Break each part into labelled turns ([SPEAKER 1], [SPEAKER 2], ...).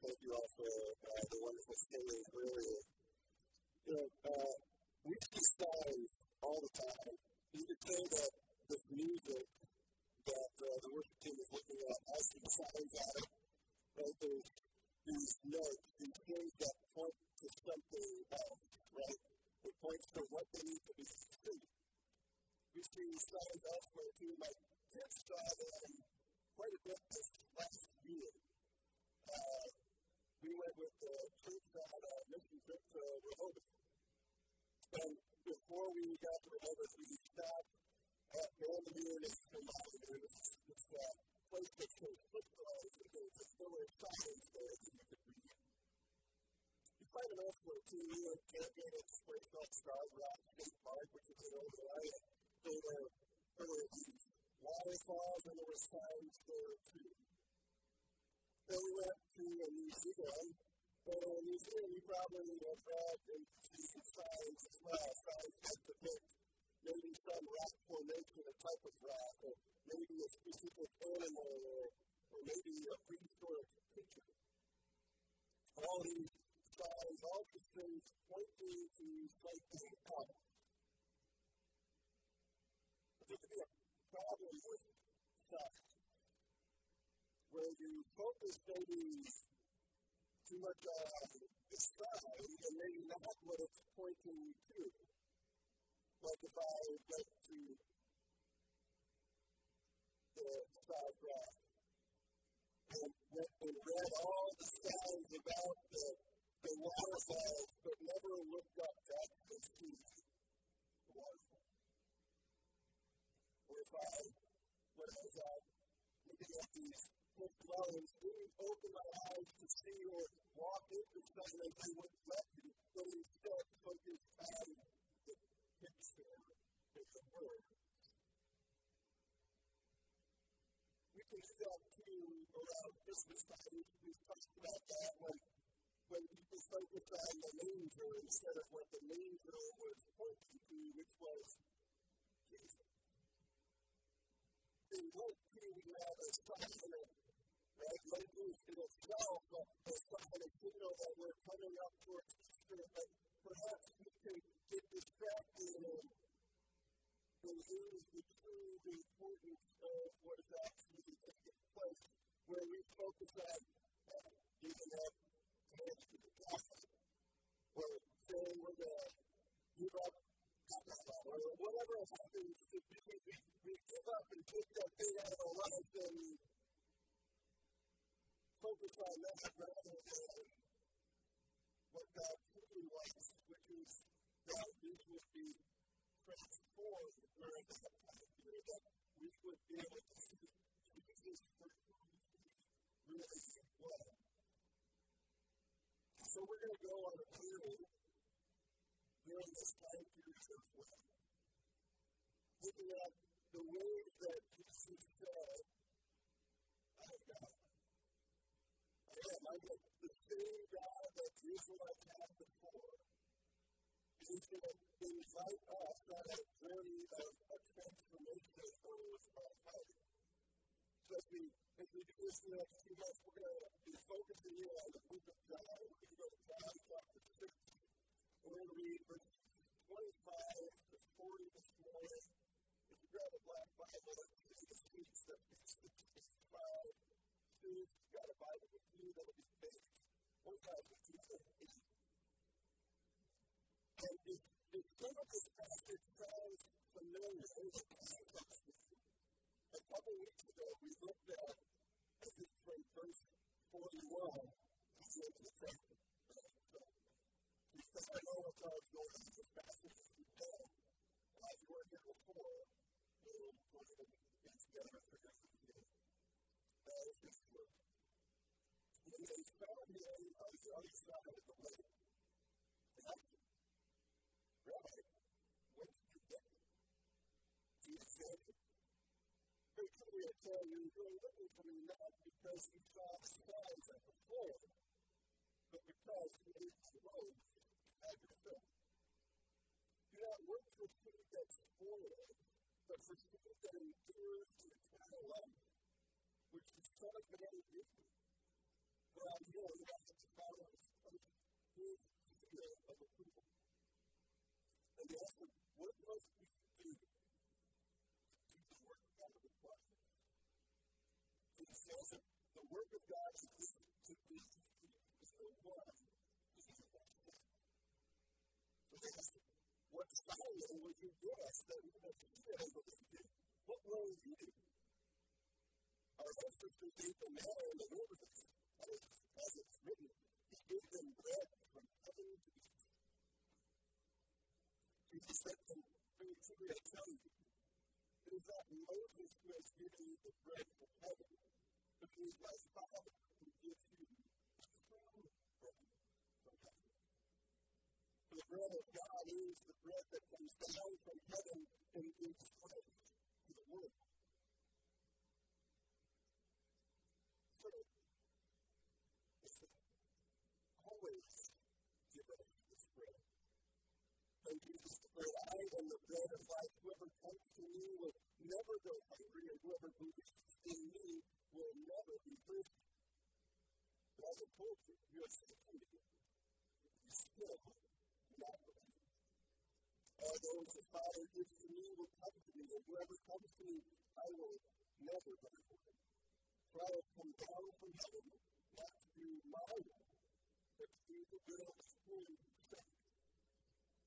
[SPEAKER 1] thank you all for uh, the wonderful singing earlier. You know, uh, we see signs all the time. You could say that this music that uh, the worship team is looking at has some signs on it. Right? There's these notes, these things that point to something else, right? It points to what they need to be singing. We see signs elsewhere too, like kids saw them quite a bit this last year. Uh, we went with the troops on a mission trip to Rehoboth. And before we got to Rehoboth, we stopped at Mandalay National Monument. It's this uh, place that shows crystals and things, and there were signs there that you could read. You find them elsewhere too. We went camping at this place called Starved Rock State Park, which is in Illinois. There were, there were these waterfalls, and there were signs there too. Then we went to a museum, and in a museum you probably have read and seen signs as well, signs that depict maybe some rock formation, a type of rock, or maybe a specific animal, or, or maybe a prehistoric creature. All these signs, all these things pointing to something else. But there could be a problem with signs where you focus maybe too much on the sign and maybe not what it's pointing to. Like if I went to the side graph and and read all the signs about the, the waterfalls, but never looked up to actually see the waterfall. Or if I, dwellings, didn't open my eyes to see or walk into something as they would let you, but instead focused on the picture with the word. We can do that too around Christmas time. We've talked about that when, when people focus on the manger instead of what the manger was pointing to, which was Jesus. In Luke 2, we have a sign of right? Is in itself a sign, a signal that we're coming up towards Easter, but perhaps we can get distracted and lose the true him. I the same God that the Israelites had before. He's going to invite us on a journey of a transformation of our life. So as we, as we do this in the next few months, we're going to be focusing in on the book of John. We're going to go to John chapter 6. We're going to read verses 25 to 40 this morning. If you grab a black Bible, it's in the that 665 students, you've got a Bible with you that'll be page 1058. And if, if some of this passage sounds familiar, a couple weeks ago we looked at, I think from verse 41 to the end of the chapter. So, you think I know what's already going on in this passage, if you if you weren't here before, put it in other side of the lake, they asked him, Rabbi, did you get? Jesus Very truly I tell you, you're looking for me not because you saw the signs I performed, but because you ate my loaves and had. Do not work for food that spoils, but for food that endures to eternal life which the Son of Man gives me. For is fear of approval. And they asked him, What must we do to do the work of God that requires? And he says, The work of God is this to believe in the one who you have. So they asked him, What sign will you give us that we may see it and believe it? What will you do? Our ancestors ate the manna in the wilderness, and as it is written, He gave them bread to eat. Jesus said to them, Very truly I tell you, it is not Moses who has given you the bread from heaven, but it is my Father who gives you the true bread from heaven. For the bread of God is the bread that comes down from heaven and gives life to the world. And Jesus declared, I am the bread of life. Whoever comes to me will never go hungry, and whoever believes in me will never be thirsty. But as I told you, you have seen me. You still not believe. All those the Father gives to me will come to me, and whoever comes to me, I will never turn away. For I have come down from heaven not to do my will, but to do the will of whom you sent me. And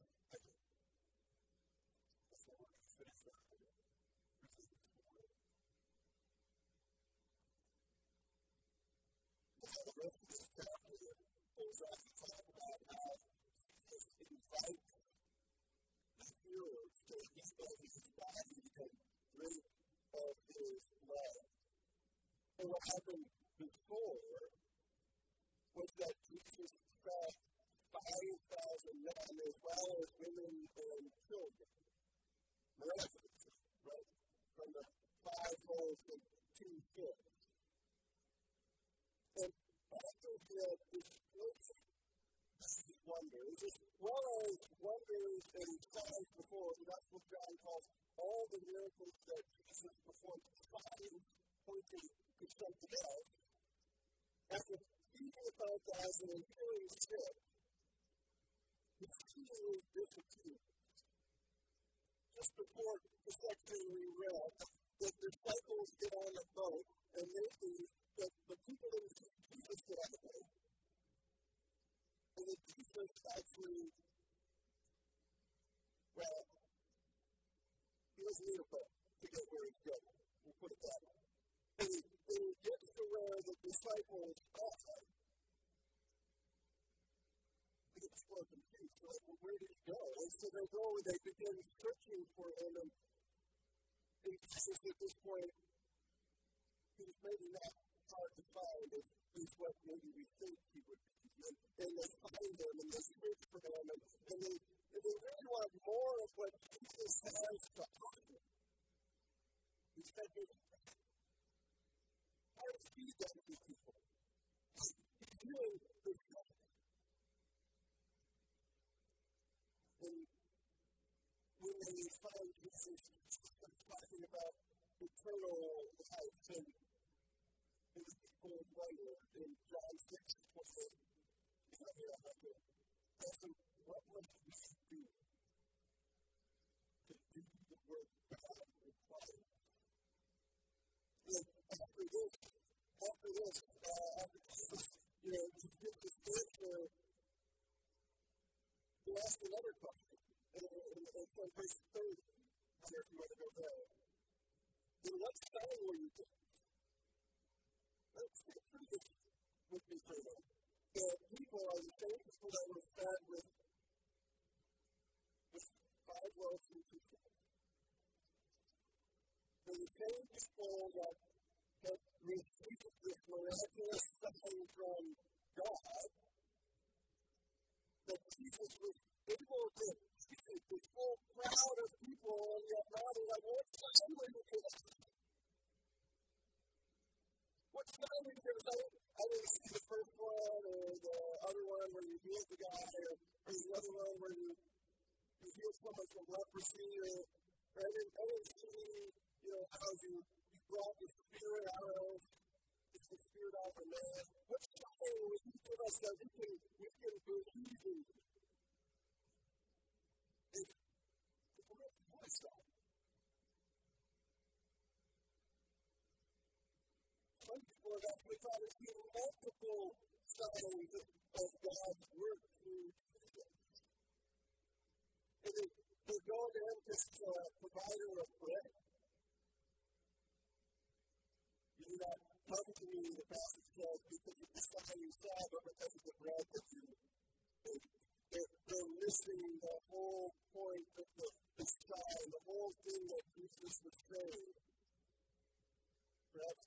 [SPEAKER 1] the rest of this chapter goes on to talk about how Jesus invites the hearers to eat of his body and drink of his blood. And what happened before was that Jesus fed 5,000 men as well as women and children. Miraculously, right? From the five loaves and two fish. After he had displayed these wonders, as well as wonders and signs before, the Gospel of John calls all the miracles that Jesus performed signs pointing to something else. After feeding the 5,000 and healing the sick, he seemingly disappears. Just before the section we read, the disciples get on the boat and they leave, the, the people didn't see Jesus get on the boat. And then Jesus actually, well, he doesn't need a boat to get where he's going. We'll put it that way. And he, gets to where the disciples are. The people are confused. They're like, well, where did he go? And so they go and they begin searching for him. And Jesus, at this point, he's maybe not hard to find as, as what maybe we think he would be. And, and they find him and they search for him and, and, they, and they really want more of what Jesus has to offer. He said, How to feed that many people? He's healing the sick. And when they find Jesus, starts talking about eternal life and, people wonder in John 6 28. You know, here I'm going to ask them, what must we do to do the work God requires? And after this, after this, uh, after Jesus, you know, he gives this answer, he asks another question. And, on verse 30. I don't if you want to go there. Then what sign will you give? Let's get through this with me for a minute. The people are the same people that were fed with, with five loaves and two fish. They're the same people that had received this miraculous sign from God that Jesus was able to feed this whole crowd of people, and yet now they're like, what sign will you give us? What sign are you going to? I didn't see the first one or the other one where you healed the guy or, or the other one where you, you healed someone from leprosy or, I, didn't, I didn't see, you know, how you, you brought the spirit out of the spirit out of a man. What sign will you give us that we can, we can believe in? Have actually tried see multiple signs of, God's work through Jesus. And they, they go to him as a provider of bread. You do not come to me, the passage says, because of the sign you saw, but because of the bread that you ate. They're, they're missing the whole point of the, the sign, the whole thing that Jesus was saying. Perhaps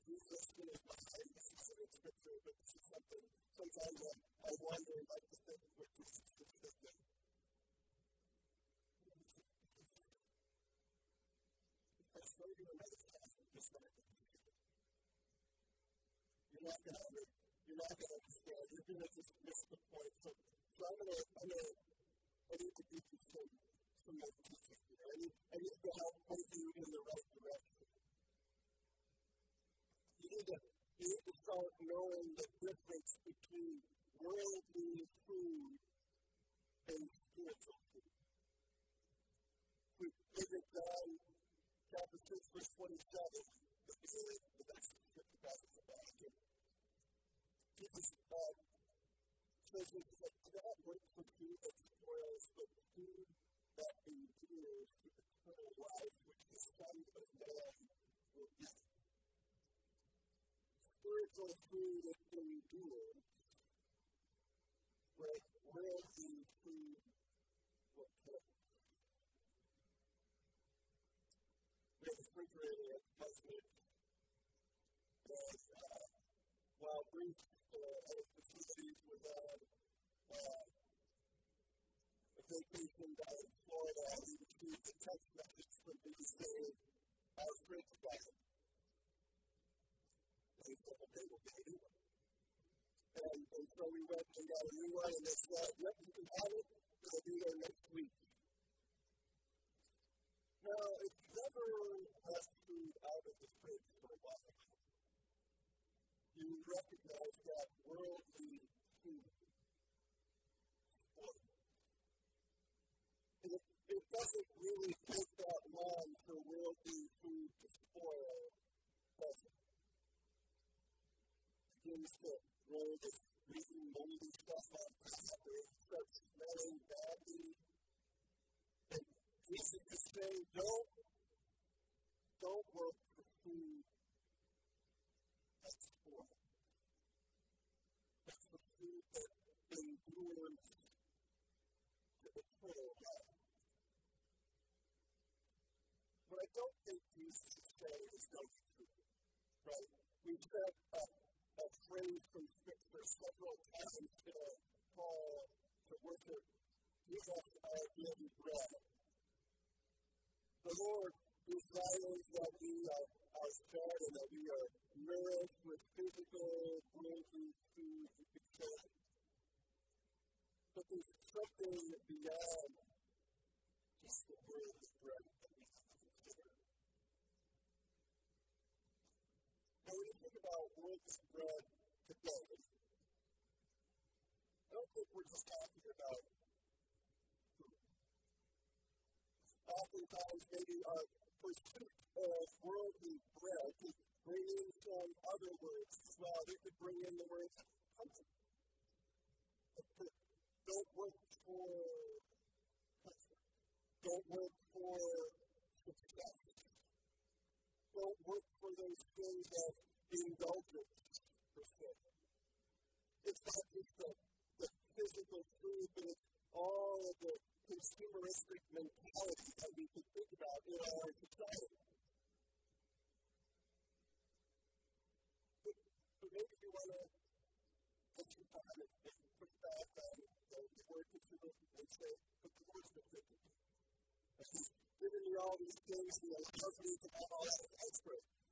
[SPEAKER 1] Scripture, but this is something sometimes I, I wonder and like to think what Jesus thinking. If I show you another passage, you're not going to you're not going to understand. You're going to just miss the point. So, so I'm going to I'm going to I need to give you some some more teaching. I need I need to help point you in the right direction. You need to start knowing the difference between worldly food and spiritual food. We look at John chapter 6, verse 27, the next scripture passage about it. Jesus uh, says this, is like, do not wait for food that spoils, but food that endures to eternal life, which the Son of Man will give. Spiritual food that endures, where worldly food will kill. We have a refrigerator at the parsonage, and uh, while brief uh, at facilities was on uh, a vacation down in Florida, we received a text message from me saying, our fridge died. He said, okay, we'll get a new. And, and so we went and got a new one, and they said, yep, you can have it, it'll be there next week. Now, if you've ever left food out of the fridge for a while, you recognize that worldly food spoils. It, it doesn't really take that long for worldly food to spoil, does it? Grow this stuff it starts smelling badly. And Jesus is saying, don't, don't work for food that's spoiled. That's the food that endures to eternal life. What I don't think Jesus is saying is don't eat food, right? We've said a, a phrase from Scripture several times in our call to worship, give us our daily bread. The Lord desires that we are, are fed and that we are nourished with physical, worldly food, you could. But there's something beyond just the worldly bread that we have to consider. Now, you think about worldly bread today, I don't think we're just talking about food. Oftentimes, maybe our pursuit of worldly bread could bring in some other words as well. They could bring in the words comfort. Don't work for comfort. Don't work for success. Don't work for those things of indulgence, per se. It's not just the, the physical food, but it's all of the consumeristic mentality that we can think about in our society. But, but maybe you want to take some time and, push back on the, the word consumerism and say, but the Lord's been good to me. He's given me all these things, and he allows me to have all that. That's great.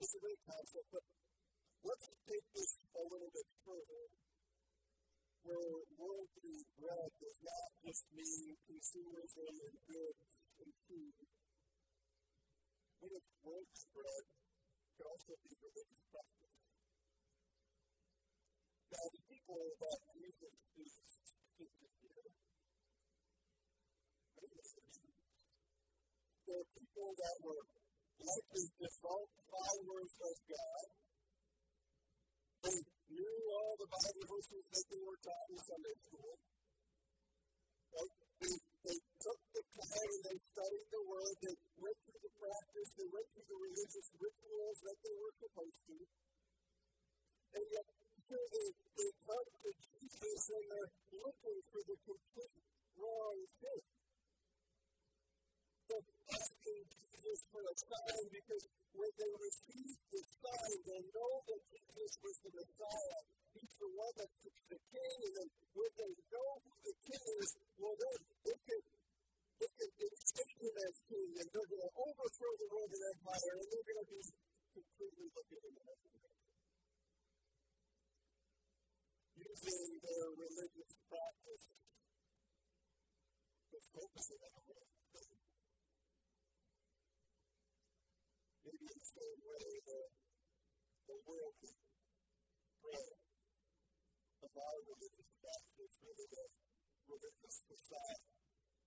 [SPEAKER 1] It's a great concept, but let's take this a little bit further. Where worldly bread does not just mean consumerism and goods and food. What if worldly bread could also be religious practice? Now, the people that Jesus is speaking here, there are people that were likely default followers of God. They knew all the Bible verses that they were taught in Sunday school. Right? They, they took the time and they studied the Word. They went through the practice. They went through the religious rituals that they were supposed to. And yet, here they, they come to Jesus and they're looking for the complete wrong thing. Sign because when they receive the sign, they know that Jesus was the Messiah. He's the one that's to be the king. And then when they know who the king is, well, then they can, they can instate him as king and they're going to overthrow the Roman Empire and they're going to be completely looking in the Using their religious practice, but focusing on the maybe in the same way that the, the worldly bread of our religious is really the religious facade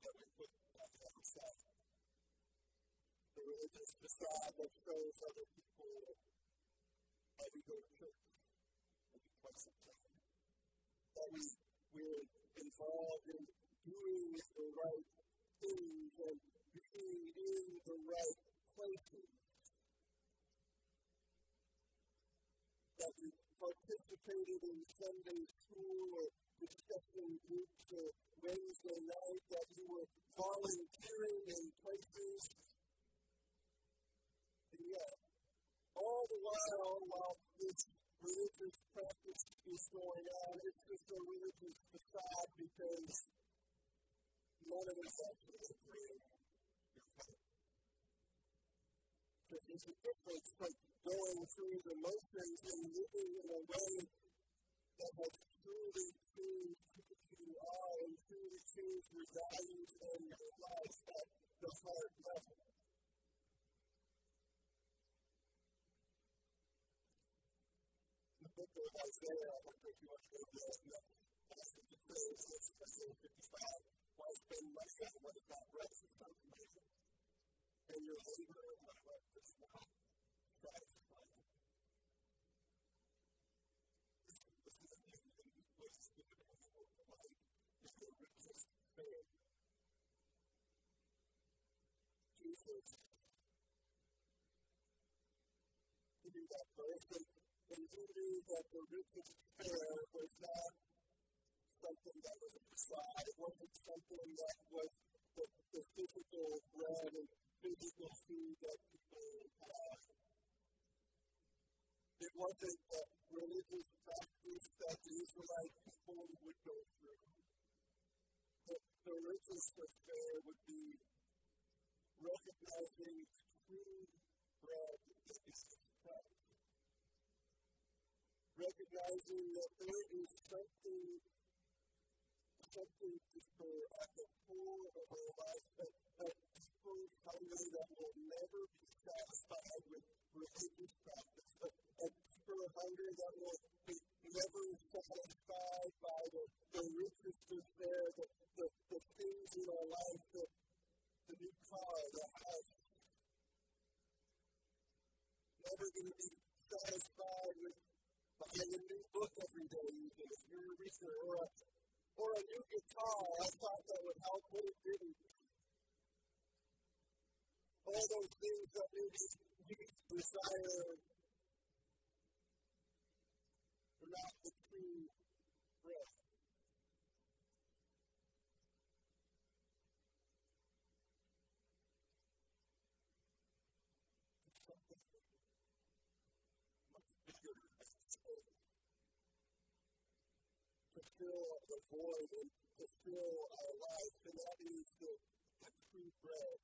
[SPEAKER 1] that we put on the other side. The religious facade that shows other people that we go to church maybe twice a time. That we, we're involved in doing the right things and being in the right places. That you participated in Sunday school or discussion groups or Wednesday night, that you were volunteering in places. And yet, all the while, while this religious practice is going on, it's just a religious facade because none of us actually agree. Because there's a difference from going through the motions and living in a way that has truly changed who you are and truly changed your values and your life at the heart level. The book of Isaiah, I says, Isaiah 55, why spend not. And your labor not Jesus to be that and he knew that the richest fare was not something that was a facade. It wasn't something that was the, the physical bread and physical food that people had. It wasn't the religious practice that the Israelite people would go through. The, the richest affair would be recognizing the true bread that is Christ. Recognizing that there is something, something deeper at the core of our life, a, a deeper hunger that will never be satisfied with religious practice, a, a deeper hunger that will be never satisfied by the, the richest affair, the, the, the things in our life, the, the new car, the house. Never going to be satisfied with buying a new book every day, even if you're a reader, or a, or a new guitar. I thought that would help, but it didn't. All those things that maybe desire are not the true bread. To fill the void and to fill our life, and that is the, the true bread.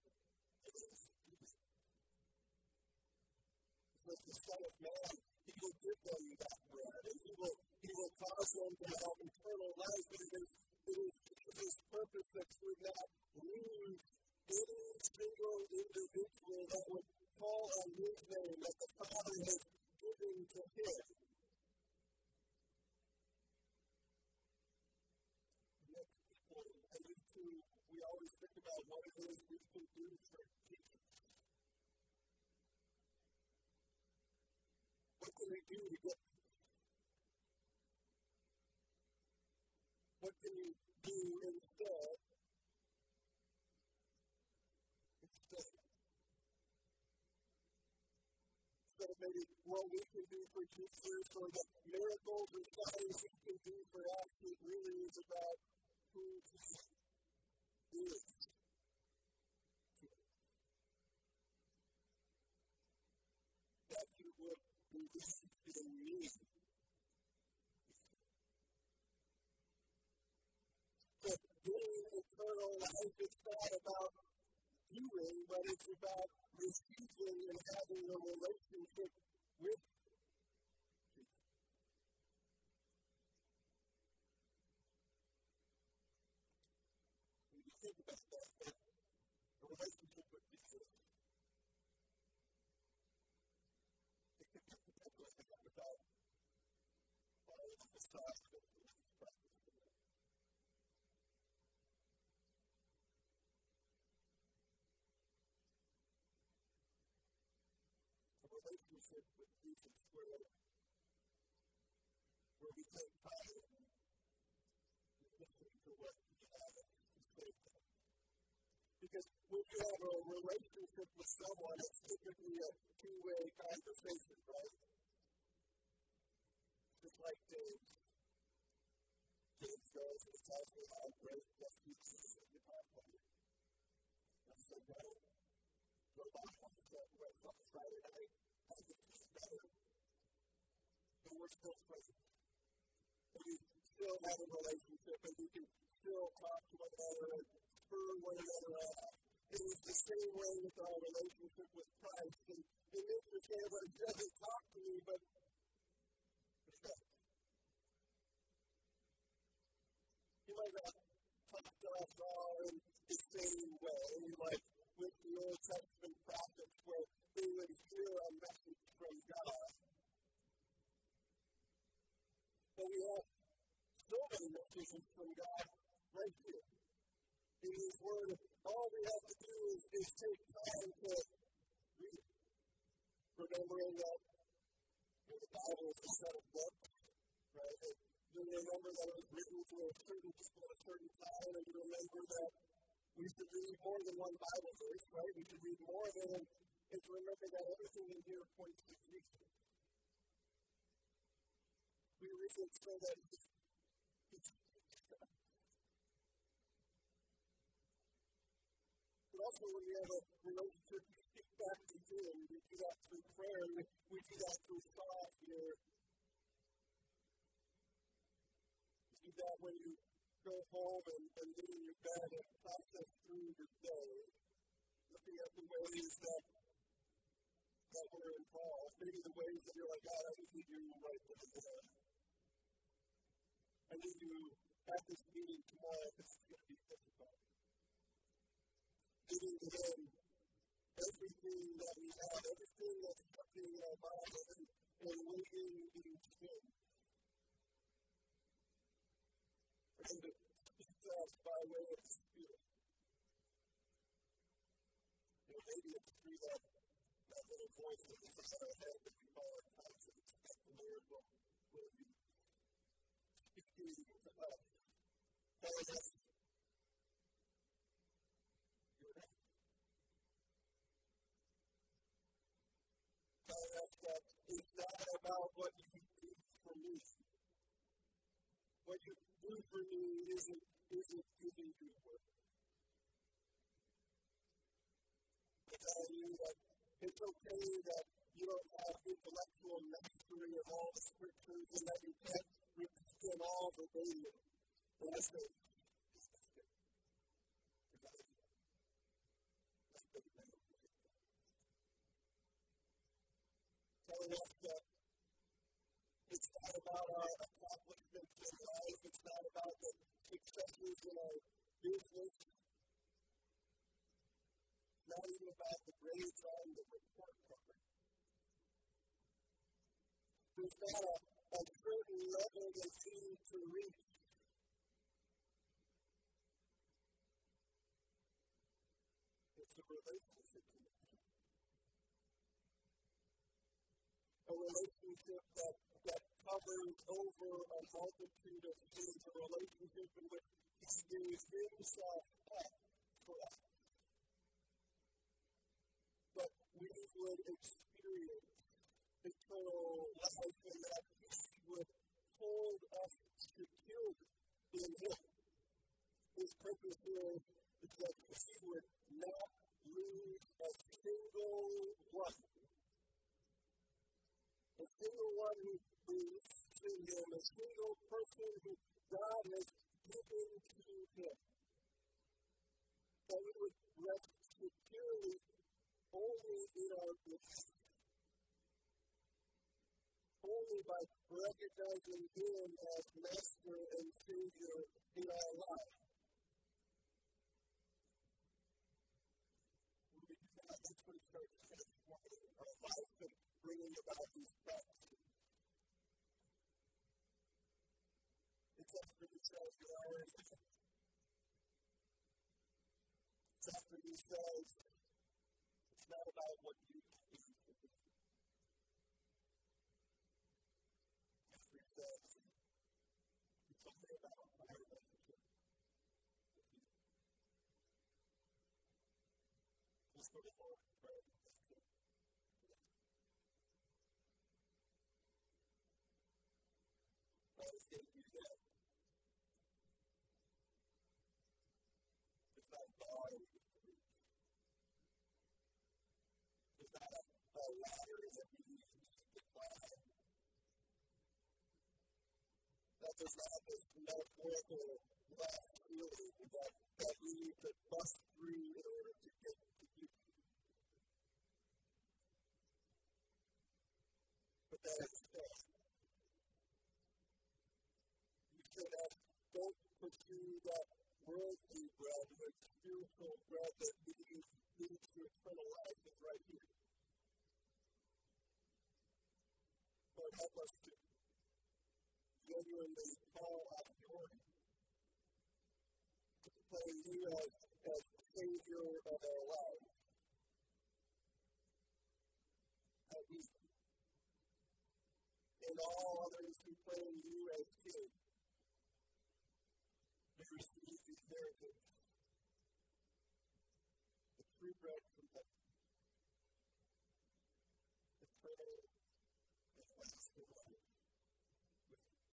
[SPEAKER 1] It is Jesus. The Son of Man He will give them that bread, and He will, he will cause them to have eternal life. And it is, it is Jesus' purpose that He would not lose any single individual that would call on His name, that the Father has given to Him. we always think about what it is we can do for Jesus. What can we do to get What can you do instead? Instead. Instead of maybe what we can do for Jesus or the miracles and signs he can do for us, it really is about who he is. That you would believe in me. Getting eternal life, it's not about doing, but it's about receiving relationship with Jesus where, where we take time and listen to what he has to say to us. Because when you have a relationship with someone, it's typically a two-way conversation, right? Just like James. James goes and tells me how great that Jesus is in the player. I said, no, go back on the Friday night I think he's but we're still friends. And we still have a relationship, and we can still talk to one another and spur one another on. It is the same way with our relationship with Christ. And it makes me say, he doesn't talk to me, but he does. He might not talk to all in the same way, like with the Old Testament prophets, where they would hear a message from God. But we have so many messages from God right here in His Word. All we have to do is, is take time to read it. Remembering that you the Bible is a set of books, right? You remember that it was written to a certain people at a certain time, and you remember that we should read more than one Bible verse, right? We should read more than and to remember that everything in here points to Jesus. We read it so that he, he. But also, when we have a relationship, we speak back to Him. We do that through prayer. We, we do that through thought here. We that when you go home and, and lay in your bed and process through your day, looking at the ways that that were involved, maybe the ways that you're like, God, I need you right then and there. I need you at this meeting tomorrow because it's going to be difficult. Giving to Him everything that we have, everything that's happening in our lives, and, and waiting in still. Him to speak to us by way of the Spirit. You know, maybe it's through that that little voice that is in our head that we call our conscience, that the Lord will, will be speaking to us, telling us. Telling us that it's not about what you do for me. What you do for me isn't, isn't giving you work. Tell you that it's okay that you don't have intellectual mastery of all the scriptures and that you can't repeat them all verbatim. And I There's not a, a certain level that you need to reach. It's a relationship. A relationship that, that covers over a multitude of things, a relationship in which He gave Himself up for us. But we would experience eternal life and that He would hold us secure in Him. His purpose is, is that He would not lose a single one. A single one who believes in Him, a single person who God has given to Him. That we would rest securely only in our belief only by recognizing Him as Master and Savior in our life. When we do that, that's when it starts transforming our life and bringing about these practices. It's after He says, you know, it's after He says, it's not about what you for the Lord in prayer. Father, thank you that it's not God we need to reach. It's not a, a ladder that we need to climb. That there's not this metaphorical glass ceiling that, that we need to bust through in order to get that instead. You said us, don't that worldly bread, but spiritual bread that leads, leads to eternal life is right here. Lord, help us to genuinely call out your name, to proclaim you as, as Savior of our lives. That we and all others who claim you as king receive the inheritance, the true bread.